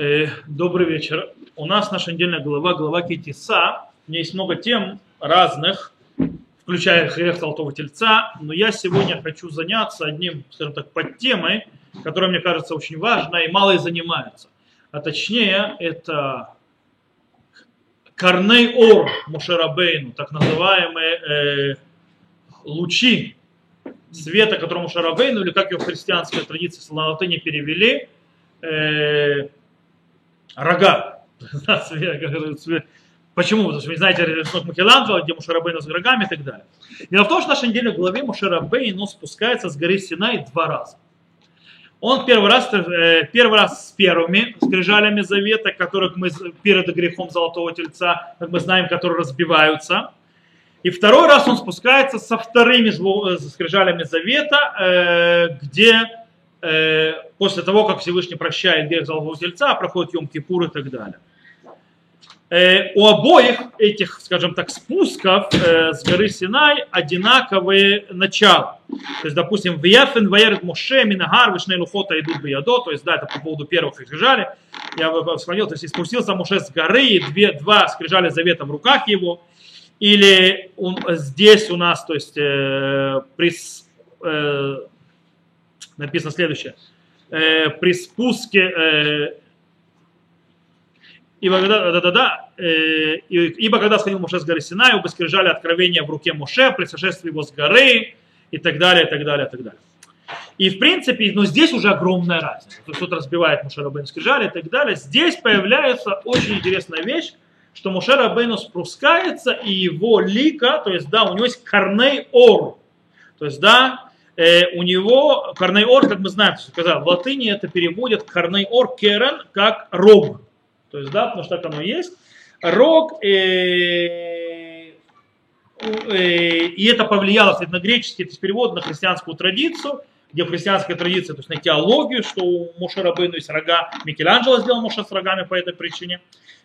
Э, добрый вечер. У нас наша недельная глава, глава Китиса. У меня есть много тем разных, включая грех Золотого Тельца, но я сегодня хочу заняться одним, скажем так, подтемой, которая мне кажется очень важной и мало и занимается. А точнее, это Карней Ор Мушерабейну, так называемые э, лучи света, которому Мушерабейну, или как его в христианской традиции с латыни перевели, э, рога. Почему? Потому что вы знаете рисунок Микеланджело, где Мушарабейну с рогами и так далее. Дело в том, что в нашей недельной главе Мушарабейну спускается с горы Синай два раза. Он первый раз, э, первый раз с первыми скрижалями завета, которых мы перед грехом Золотого Тельца, как мы знаем, которые разбиваются. И второй раз он спускается со вторыми э, скрижалями завета, э, где Э, после того, как Всевышний прощает грех Золотого Тельца, проходит Йом-Кипур и так далее. Э, у обоих этих, скажем так, спусков э, с горы Синай одинаковые начала. То есть, допустим, в Яфен Ваерет Моше Минагар Вишней Лухота идут Биядо, то есть, да, это по поводу первых скрижали. Я вспомнил, то есть, спустился Моше с горы, и две, два скрижали завета в руках его. Или он, здесь у нас, то есть, э, при, э, написано следующее. Э, при спуске э, Ибо когда, да, да, да, э, ибо когда сходил Моше с горы Синай, оба скрижали откровения в руке Моше при сошествии его с горы и так далее, и так далее, и так далее. И в принципе, но здесь уже огромная разница. То есть кто-то разбивает Моше Рабейну скрижали и так далее. Здесь появляется очень интересная вещь, что Моше Рабейну спускается и его лика, то есть да, у него есть корней ор. То есть да, э, у него корней ор, как мы знаем, сказал, в латыни это переводит корней ор керен как рог. То есть, да, потому что так оно и есть. Рог, э, э, и это повлияло, кстати, на греческий это перевод, на христианскую традицию, где в христианской традиции, то есть на теологию, что у Моше Рабыну есть рога, Микеланджело сделал Моше с рогами по этой причине.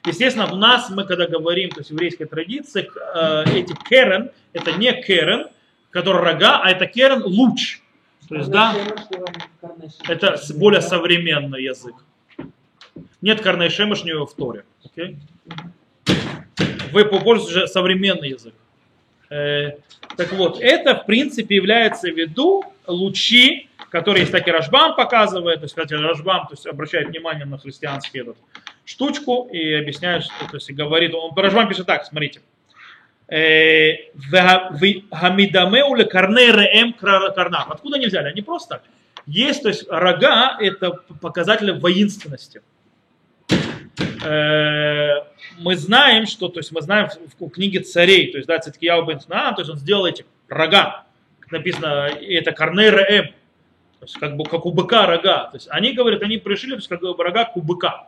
Естественно, у нас, мы когда говорим, то есть в еврейской традиции, э, эти керен, это не керен, который рога, а это керен луч. То есть, да, это более современный язык. Нет карней шемеш в Торе. Okay? Вы пользуетесь уже современный язык. Э, так вот, это в принципе является в виду лучи, которые есть таки Рашбам показывает, то есть, кстати, Рашбам то есть, обращает внимание на христианский этот штучку и объясняет, что, то есть, говорит, он, Рашбам пишет так, смотрите, Хамидамеу ле карне реем карнах. Откуда они взяли? Они просто есть, то есть рога это показатель воинственности. Э, мы знаем, что, то есть мы знаем в книге царей, то есть да, Циткияу бен то есть он сделал эти рога, написано, это карне реем, то есть как бы как у быка рога. То есть они говорят, они пришли, то есть как бы рога как у быка.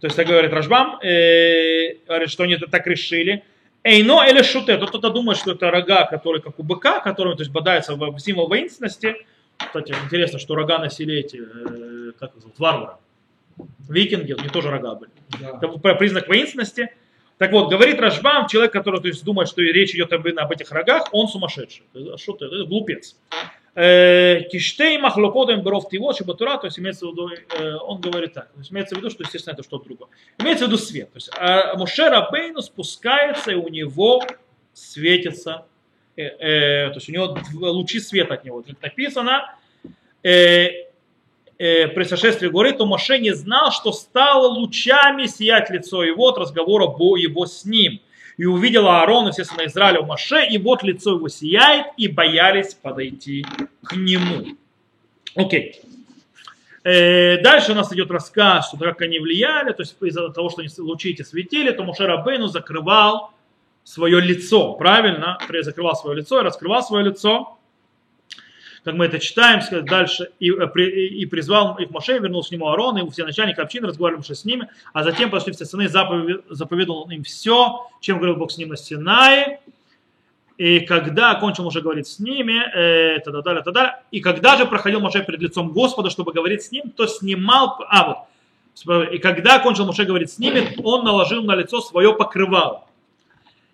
То есть так говорит Рашбам, э, говорит, что они это так решили. Эйно или шуте, то кто-то думает, что это рога, которые как у быка, которые то есть, бодаются в символ воинственности. Кстати, интересно, что рога носили эти, э, как называют, варвары. Викинги, они тоже рога были. Да. Это признак воинственности. Так вот, говорит Рашбам, человек, который то есть, думает, что речь идет об, об этих рогах, он сумасшедший. Что ты? Это глупец. Э, Киштей махлокодом беров тиво, шабатура, то есть имеется в виду, э, он говорит так, то есть имеется в виду, что, естественно, это что-то другое. Имеется в виду свет. То есть а Моше Рабейну спускается, и у него светится, э, э, то есть у него лучи света от него. Как написано, э, э, при сошествии горы, то Моше не знал, что стало лучами сиять лицо его от разговора Бо его с ним и увидела Аарон и все сыны Израиля в Маше, и вот лицо его сияет, и боялись подойти к нему. Окей. Э, дальше у нас идет рассказ, что как они влияли, то есть из-за того, что они лучи эти светили, то Муше Рабейну закрывал свое лицо, правильно? Закрывал свое лицо и раскрывал свое лицо как мы это читаем дальше, и, э, и призвал их Моше, вернулся к нему Аарон, и все начальники общины разговаривали с ними, а затем пошли все сыны, заповедовал им все, чем говорил Бог с ним на Синае, и когда окончил уже говорить с ними, э, т.д. т.д. т.д. и когда же проходил Моше перед лицом Господа, чтобы говорить с ним, то снимал, а вот, и когда окончил Моше говорить с ними, он наложил на лицо свое покрывало.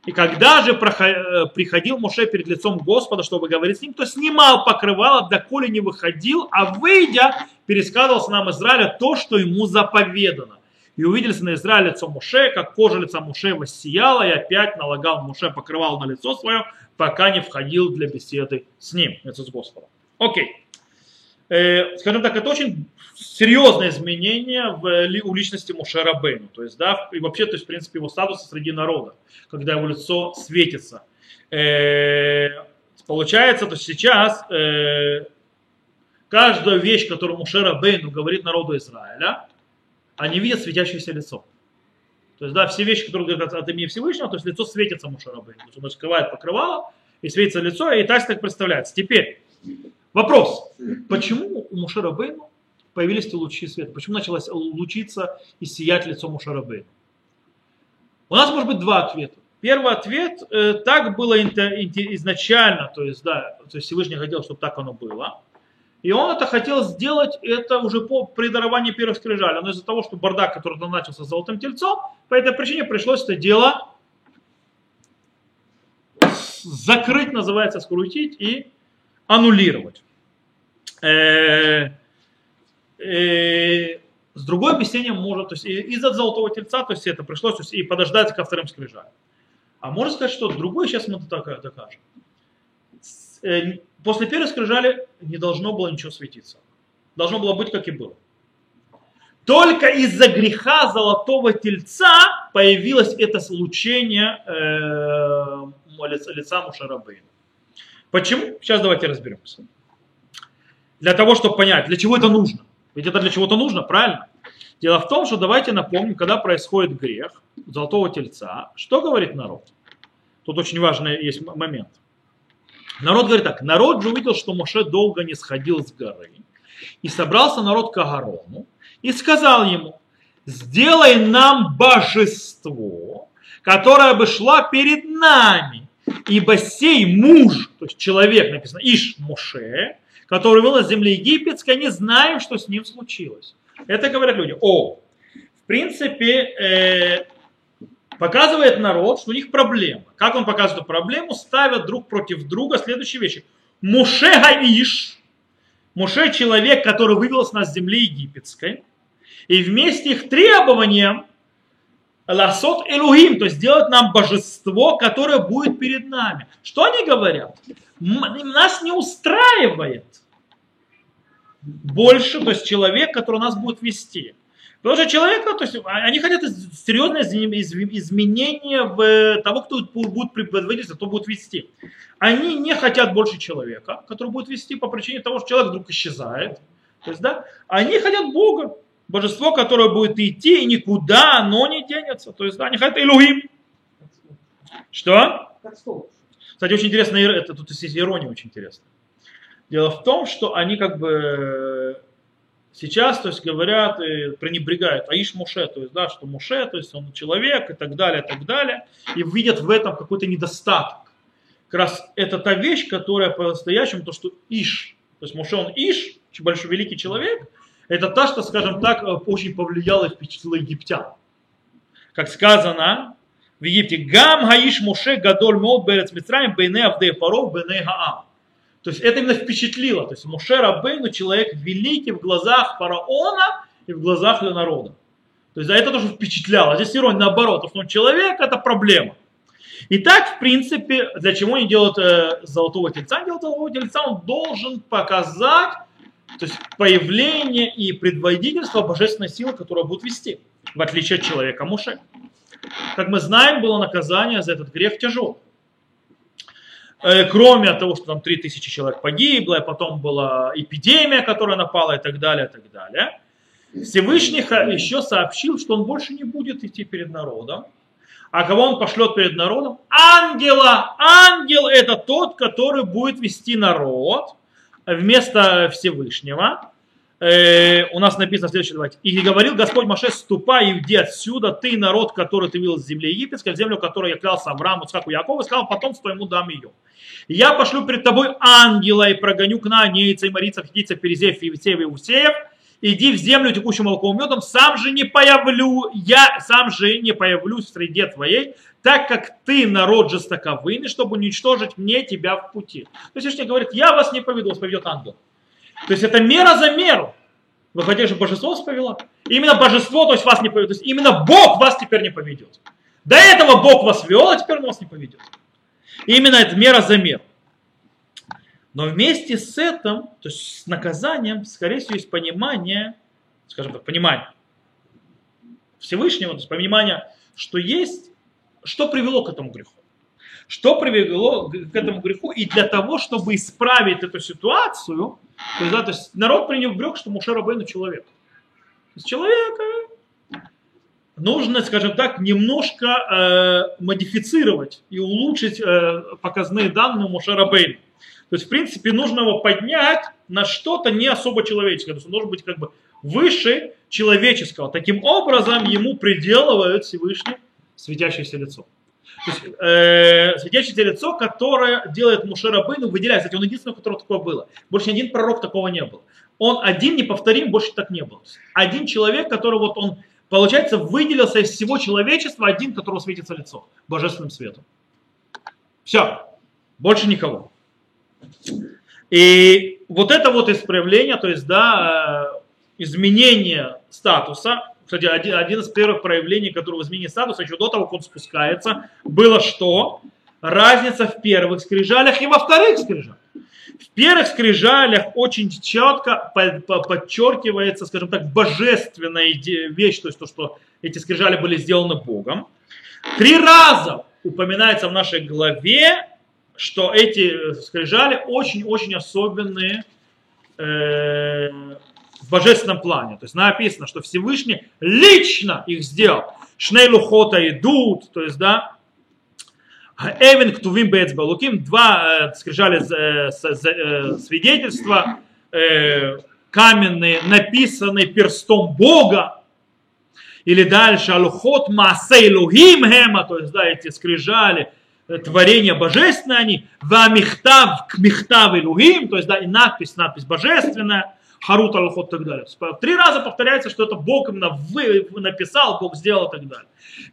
И когда же приходил Моше перед лицом Господа, чтобы говорить с ним, то снимал покрывало, доколе не выходил, а выйдя, пересказывал нам Израиля то, что ему заповедано. И увидели на Израиль лицо Моше, как кожа лица Моше воссияла, и опять налагал Моше покрывал на лицо свое, пока не входил для беседы с ним, это с Господом. Окей. Э, скажем так, это очень серьезное изменение в, у личности Мушера Бейну. То есть, да, и вообще, то есть, в принципе, его статуса среди народа, когда его лицо светится. Э, получается, то сейчас э, каждая вещь, которую Мушера Бейну говорит народу Израиля, они видят светящееся лицо. То есть, да, все вещи, которые говорят от имени Всевышнего, то есть лицо светится Мушера Бейну. То есть он скрывает покрывало, и светится лицо, и так так представляется. Теперь, вопрос. Почему у Мушера Бейну появились лучи света? Почему началось лучиться и сиять лицо Мушарабейна? У нас может быть два ответа. Первый ответ, э, так было изначально, то есть, да, то есть Всевышний хотел, чтобы так оно было. И он это хотел сделать, это уже по придарованию первых скрижали. Но из-за того, что бардак, который начался с золотым тельцом, по этой причине пришлось это дело закрыть, называется, скрутить и аннулировать. Э, э, с другой объяснением может, то есть из-за золотого тельца, то есть это пришлось то есть, и подождать ко вторым скрижалям. А можно сказать, что другое, сейчас мы это докажем. Э, после первой скрижали не должно было ничего светиться. Должно было быть, как и было. Только из-за греха золотого тельца появилось это случение э, лица, лица Мушарабейна. Почему? Сейчас давайте разберемся. Для того, чтобы понять, для чего это нужно. Ведь это для чего-то нужно, правильно? Дело в том, что давайте напомним, когда происходит грех золотого тельца, что говорит народ? Тут очень важный есть момент. Народ говорит так, народ же увидел, что Моше долго не сходил с горы, и собрался народ к Агарону, и сказал ему, сделай нам божество, которое бы шло перед нами, ибо сей муж, то есть человек, написано Иш Моше, который вылез из земли египетской, не знаем, что с ним случилось. Это говорят люди. О, в принципе, э, показывает народ, что у них проблема. Как он показывает эту проблему? Ставят друг против друга следующие вещи. Муше Гаиш, Муше человек, который вывел нас с земли египетской, и вместе их требованием ласот элухим, то есть сделать нам божество, которое будет перед нами. Что они говорят? Нас не устраивает больше, то есть человек, который нас будет вести. Потому что человек, то есть они хотят серьезное изменение в того, кто будет предводитель, кто будет вести. Они не хотят больше человека, который будет вести по причине того, что человек вдруг исчезает. То есть, да, они хотят Бога, божество, которое будет идти и никуда оно не денется. То есть, да, они хотят Илуим. Что? Кстати, очень интересно, это тут есть ирония очень интересная. Дело в том, что они как бы сейчас, то есть говорят и пренебрегают Аиш Муше, то есть, да, что Муше, то есть он человек и так далее, и так далее, и видят в этом какой-то недостаток. Как раз это та вещь, которая по-настоящему, то, что Иш, то есть Муше он Иш, большой великий человек, это та, что, скажем так, очень повлияла и впечатлила египтян. Как сказано в Египте, Гам Гаиш Муше Гадоль Мол Берец Митраем Бейне Авдей Паров Бейне Гаам. То есть это именно впечатлило. То есть Муше Рабейну человек великий в глазах фараона и в глазах народа. То есть за это тоже впечатляло. Здесь ирония наоборот, потому что человек это проблема. И так, в принципе, для чего они делают э, золотого тельца? Делают золотого тельца, он должен показать то есть появление и предводительство божественной силы, которая будет вести, в отличие от человека Муше. Как мы знаем, было наказание за этот грех тяжелое. Э, кроме того, что там 3000 человек погибло, и потом была эпидемия, которая напала и так далее, и так далее. Всевышний еще сообщил, что он больше не будет идти перед народом. А кого он пошлет перед народом? Ангела! Ангел это тот, который будет вести народ вместо Всевышнего э, у нас написано следующее, давайте. «И говорил Господь Маше, ступай и иди отсюда, ты народ, который ты видел с земли египетской, в землю, которую я клялся Аврааму, Цхаку, Якову, и сказал, потомство ему дам ее. Я пошлю перед тобой ангела и прогоню кнаанейца, и марийцев, хитийцев, перезеев, фивсеев и усеев, иди в землю текущим молоком и медом, сам же не появлю, я сам же не появлюсь в среде твоей, так как ты народ жестоковыйный, чтобы уничтожить мне тебя в пути. То есть Всевышний говорит, я вас не поведу, вас поведет ангел. То есть это мера за меру. Вы хотите, чтобы божество вас повело? Именно божество, то есть вас не поведет. То есть именно Бог вас теперь не поведет. До этого Бог вас вел, а теперь он вас не поведет. Именно это мера за меру. Но вместе с этим, то есть с наказанием, скорее всего, есть понимание, скажем так, понимание Всевышнего, то есть понимание, что есть, что привело к этому греху. Что привело к этому греху, и для того, чтобы исправить эту ситуацию, то есть, да, то есть народ принял грех, что Муше Рабейну человек. То есть человека нужно, скажем так, немножко э, модифицировать и улучшить э, показные данные Муше Рабейну. То есть, в принципе, нужно его поднять на что-то не особо человеческое. То есть он должен быть как бы выше человеческого. Таким образом, ему приделывают Всевышний светящееся лицо. То есть, э, светящееся лицо, которое делает Мушера Бейну, выделяет. Кстати, он единственный, у которого такое было. Больше ни один пророк такого не было. Он один неповторим, больше так не было. Один человек, который вот он, получается, выделился из всего человечества, один, которого светится лицо божественным светом. Все. Больше никого. И вот это вот исправление, то есть, да, э, изменение статуса, кстати, один, один из первых проявлений, которого изменения статуса, еще до того, как он спускается, было что? Разница в первых скрижалях и во вторых скрижалях. В первых скрижалях очень четко подчеркивается, скажем так, божественная вещь, то есть то, что эти скрижали были сделаны Богом. Три раза упоминается в нашей главе что эти скрижали очень-очень особенные э, в божественном плане. То есть написано, что Всевышний лично их сделал. Шнейлухота идут, то есть, да, Эвен Ктувим Бецбалуким, два э, скрижали э, э, свидетельства, э, каменные, написанные перстом Бога, или дальше Алухот Масейлухим Хема, то есть, да, эти скрижали, творение божественное они, вамихтав к михтав илугим, то есть да, и надпись, надпись божественная, харут алхот и так далее. Три раза повторяется, что это Бог именно вы, написал, Бог сделал и так далее.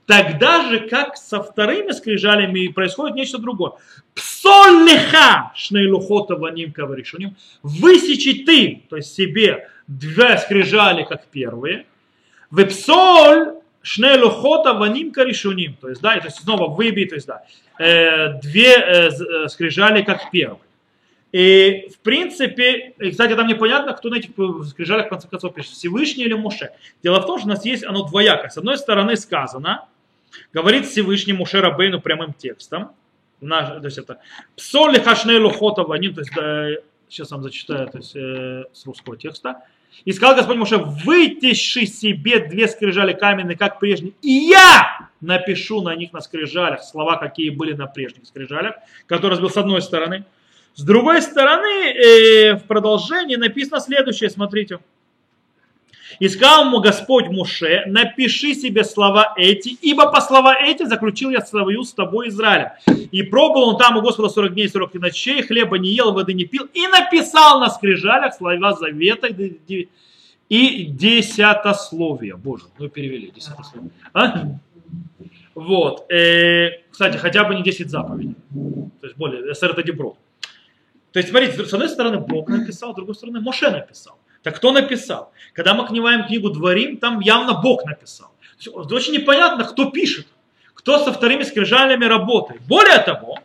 Тогда же, как со вторыми скрижалями, происходит нечто другое. Псоллиха шнейлухота ваним каваришуним. Высечи ты, то есть себе, две скрижали, как первые. Вепсоль шнейлухота ваним каришуним. То есть, да, то есть снова выбей, то есть, да э, две э, э, скрижали как первые. И в принципе, и, кстати, там непонятно, кто на этих скрижалях в конце концов пишет, Всевышний или Муше. Дело в том, что у нас есть оно двоякое. С одной стороны сказано, говорит Всевышний Муше Рабейну прямым текстом, наш, то есть это псоли хашней лухота ваним, то есть да, сейчас вам зачитаю то есть, э, с русского текста. И сказал Господь Моше, вытеши себе две скрижали каменные, как прежние, и я напишу на них на скрижалях слова, какие были на прежних скрижалях, который разбил с одной стороны. С другой стороны, э, в продолжении написано следующее, смотрите. И сказал ему Господь Муше, напиши себе слова эти, ибо по слова эти заключил я союз с тобой, Израилем. И пробовал он там у Господа 40 дней, 40 ночей, хлеба не ел, воды не пил, и написал на скрижалях слова завета и десятословие. Боже, ну перевели десятословие. А? Вот. Э, кстати, хотя бы не 10 заповедей. То есть более, СР это дебро. То есть, смотрите, с одной стороны Бог написал, с другой стороны Моше написал. Так кто написал? Когда мы книваем книгу Дворим, там явно Бог написал. Очень непонятно, кто пишет, кто со вторыми скрижалями работает. Более того,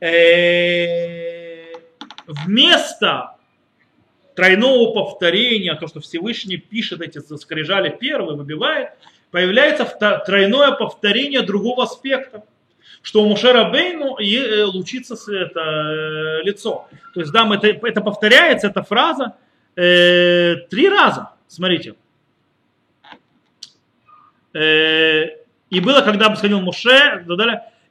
э, вместо тройного повторения, то, что Всевышний пишет эти скрижали первые, выбивает, появляется тройное повторение другого аспекта что у Мушера Бейну э, лучится это э, лицо. То есть, да, это, это повторяется, эта фраза, э, три раза. Смотрите. Э, и было, когда сходил Муше,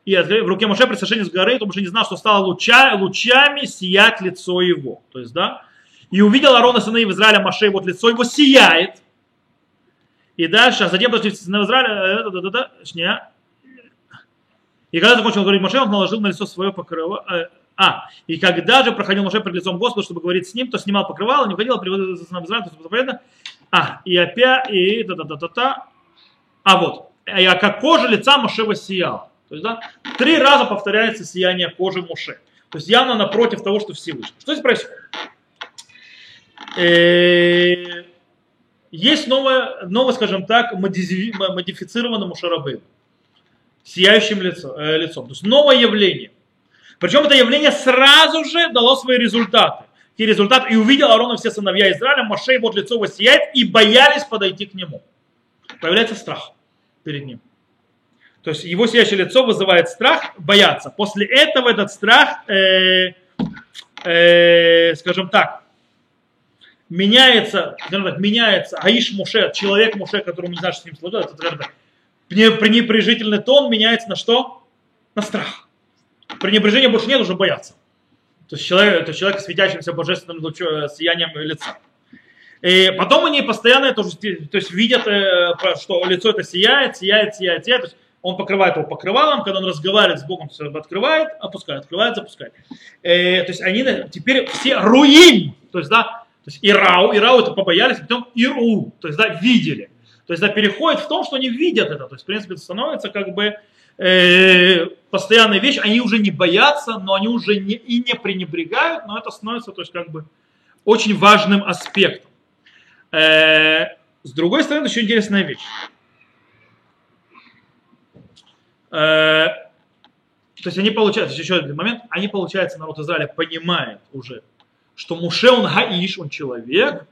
и в руке Муше при сошении с горы, то Муше не знал, что стало луча, лучами сиять лицо его. То есть, да, и увидел Арона сына в Израиля Маше, вот лицо его сияет. И дальше, а затем подошли сыны Израиля, да, да, да, да, и когда закончил говорить Моше, он наложил на лицо свое покрывало, А, и когда же проходил Моше перед лицом Господа, чтобы говорить с ним, то снимал покрывало, не уходил, а приводил за Израиль, то заповедно. А, и опять, и та-та-та-та-та. А вот, и а как кожа лица Моше воссияла. То есть, да, три раза повторяется сияние кожи Моше. То есть явно напротив того, что Всевышний. Что здесь происходит? Э, есть новое, новое, скажем так, модифицированное Мушарабейн, сияющим лицо, э, лицом. То есть новое явление. Причем это явление сразу же дало свои результаты. Какие результаты? И увидел Аарона все сыновья Израиля, Маше вот лицо воссияет, и боялись подойти к нему. Появляется страх перед ним. То есть его сияющее лицо вызывает страх, бояться. После этого этот страх, э, э, скажем так, меняется, так, меняется Аиш Муше, человек Муше, который не знает, что с ним случилось, это так, пренебрежительный тон меняется на что? На страх. Пренебрежения больше нет, уже боятся. То есть человек, это человек, светящимся божественным э, сиянием лица. И потом они постоянно это, то есть видят, э, что лицо это сияет, сияет, сияет, сияет. То есть он покрывает его покрывалом, когда он разговаривает с Богом, все открывает, опускает, открывает, запускает. Э, то есть они теперь все руим, то есть да, то есть Ирау, Ирау это побоялись, потом Иру, то есть да, видели. То есть да, переходит в том, что они видят это. То есть, в принципе, это становится как бы э, постоянная вещь. Они уже не боятся, но они уже не, и не пренебрегают, но это становится то есть, как бы очень важным аспектом. Э, с другой стороны, еще интересная вещь. Э, то есть они получают, еще один момент, они, получается, народ Израиля понимает уже, что Муше он гаиш, он человек,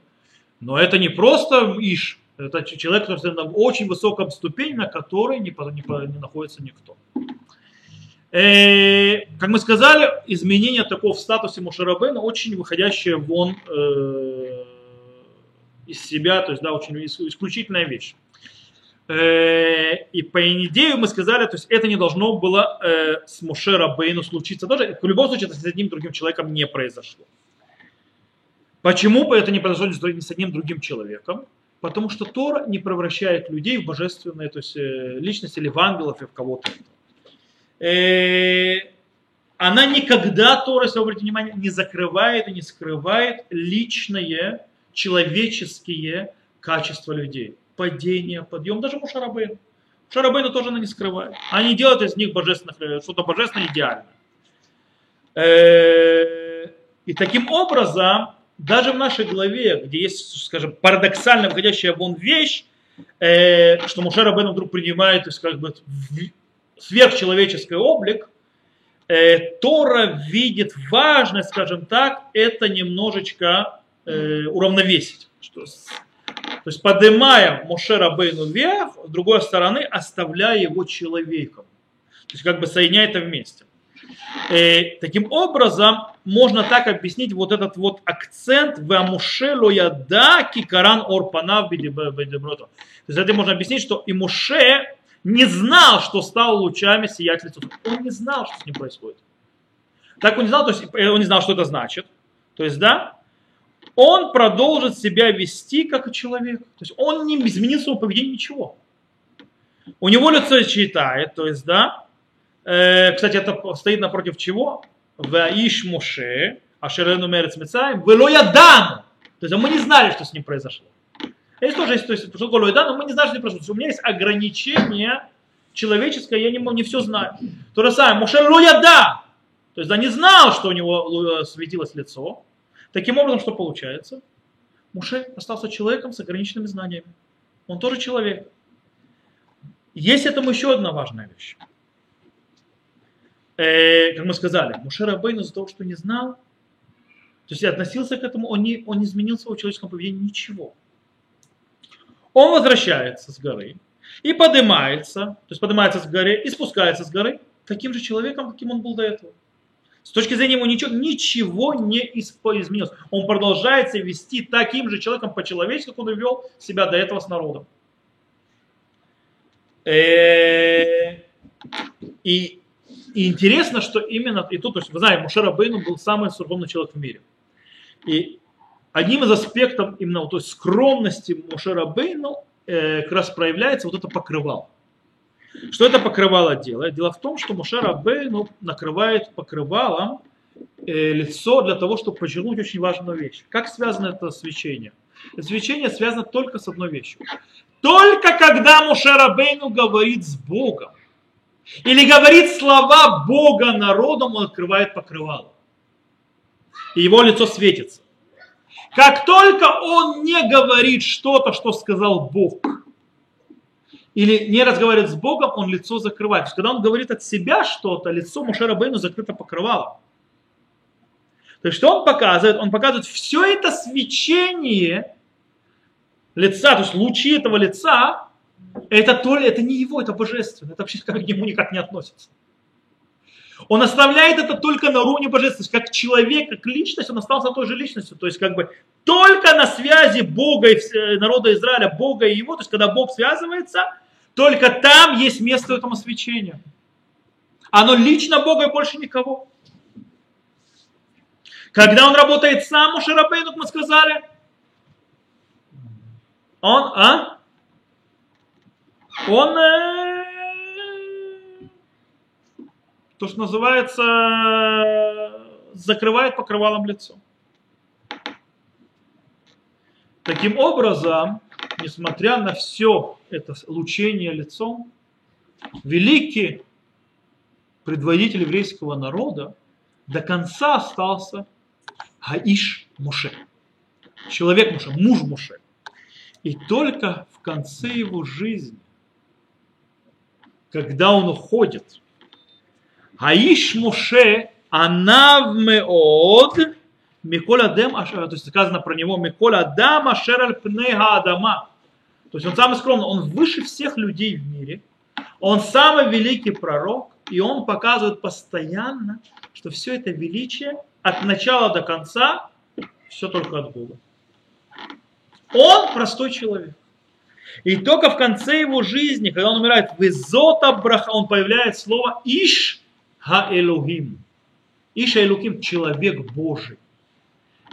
но это не просто иш, это человек, который на очень высоком ступени, на которой не, не, не находится никто. Э, как мы сказали, изменение такого в статусе Мушарабена очень выходящее вон э, из себя, то есть да, очень исключительная вещь. Э, и по идее мы сказали, то есть это не должно было с Муше Рабейну случиться тоже. В любом случае это с одним другим человеком не произошло. Почему это не произошло ни с одним другим человеком? Потому что Тора не превращает людей в божественные то есть, личности или в ангелов и в кого-то. Э, она никогда, Тора, если вы обратите внимание, не закрывает и не скрывает личные человеческие качества людей. Падение, подъем, даже Мушарабейн. Мушарабейну тоже она не скрывает. Они делают из них божественных, э, что-то божественное идеальное. И таким образом даже в нашей главе, где есть, скажем, парадоксально выходящая вон вещь, э, что Мушер Рабейн вдруг принимает, то есть, как бы, сверхчеловеческий облик, э, Тора видит важность, скажем так, это немножечко э, уравновесить. Что, то есть поднимая Моше Рабейну вверх, с другой стороны оставляя его человеком. То есть как бы соединяя это вместе. Э, таким образом, можно так объяснить вот этот вот акцент в Амушело яда кикаран орпанав То есть это можно объяснить, что и Муше не знал, что стал лучами сиять лицо. Он не знал, что с ним происходит. Так он не знал, то есть он не знал, что это значит. То есть, да, он продолжит себя вести как человек. То есть он не изменил своего поведения ничего. У него лицо читает, то есть, да, Э, кстати, это стоит напротив чего? Ваиш Моше, Ашерену Мерец Мецаем, Вело Ядану. То есть мы не знали, что с ним произошло. Здесь тоже есть, то есть, что такое но мы не знаем, что ним произошло. У меня есть ограничение человеческое, я не, не все знаю. То же самое, Моше Лояда. То есть, да, не знал, что у него э, светилось лицо. Таким образом, что получается? Муше остался человеком с ограниченными знаниями. Он тоже человек. Есть этому еще одна важная вещь э, как мы сказали, Мушер Абейн из-за того, что не знал, то есть относился к этому, он не, он не изменил своего человеческого поведения ничего. Он возвращается с горы и поднимается, то есть поднимается с горы и спускается с горы таким же человеком, каким он был до этого. С точки зрения его ничего, ничего не изменилось. Он продолжает себя вести таким же человеком по-человечески, как он вел себя до этого с народом. Э, и и интересно, что именно и тут, то есть, вы знаете, Мушера Бейну был самый скромный человек в мире. И одним из аспектов именно то есть, скромности Мушера Бейну э, как раз проявляется вот это покрывало. Что это покрывало делает? Дело в том, что Мушера Бейну накрывает покрывалом э, лицо для того, чтобы подчеркнуть очень важную вещь. Как связано это свечение? Свечение связано только с одной вещью. Только когда Мушарабейну говорит с Богом, или говорит слова Бога народом, он открывает покрывало. И его лицо светится. Как только он не говорит что-то, что сказал Бог, или не разговаривает с Богом, он лицо закрывает. То есть, когда он говорит от себя что-то, лицо Мушера Бейну закрыто покрывалом. То есть, что он показывает? Он показывает все это свечение лица, то есть лучи этого лица, это, то, это не его, это божественно. Это вообще к нему никак не относится. Он оставляет это только на уровне божественности. Как человек, как личность, он остался той же личностью. То есть как бы только на связи Бога и э, народа Израиля, Бога и его, то есть когда Бог связывается, только там есть место этому свечению. Оно лично Бога и больше никого. Когда он работает сам, у Шарабейну, мы сказали, он, а? Он э, то, что называется, закрывает покрывалом лицо. Таким образом, несмотря на все это лучение лицом, великий предводитель еврейского народа до конца остался Гаиш Муше. Человек Муше, муж Муше. И только в конце его жизни, когда он уходит, Аиш Муше Анав Меод Миколь Адем, то есть сказано про него Миколь Адам Ашер Пнега Адама. То есть он самый скромный, он выше всех людей в мире, он самый великий пророк, и он показывает постоянно, что все это величие от начала до конца все только от Бога. Он простой человек. И только в конце его жизни, когда он умирает, в Изота Браха, он появляет слово Иш Ха-Элухим. Иш Элухим – человек Божий.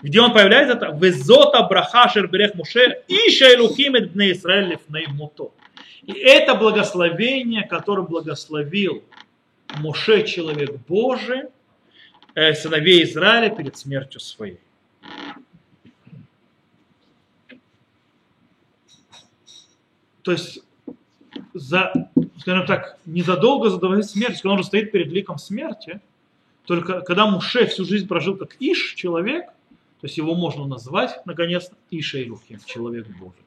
Где он появляется? Это Везота Браха Шерберех Муше Иша Элухим Эдбне Исраэль Лифней Муто. И это благословение, которое благословил Моше, человек Божий, э, сыновей Израиля перед смертью своей. То есть, за, скажем так, незадолго за до смерти, когда он уже стоит перед ликом смерти, только когда Муше всю жизнь прожил как Иш, человек, то есть его можно назвать, наконец, Иша Илухим, человек Божий.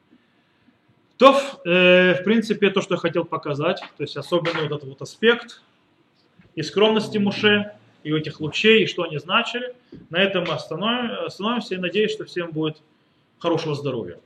То, э, в принципе, то, что я хотел показать, то есть особенно вот этот вот аспект и скромности Муше, и этих лучей, и что они значили. На этом мы остановим, остановимся и надеюсь, что всем будет хорошего здоровья.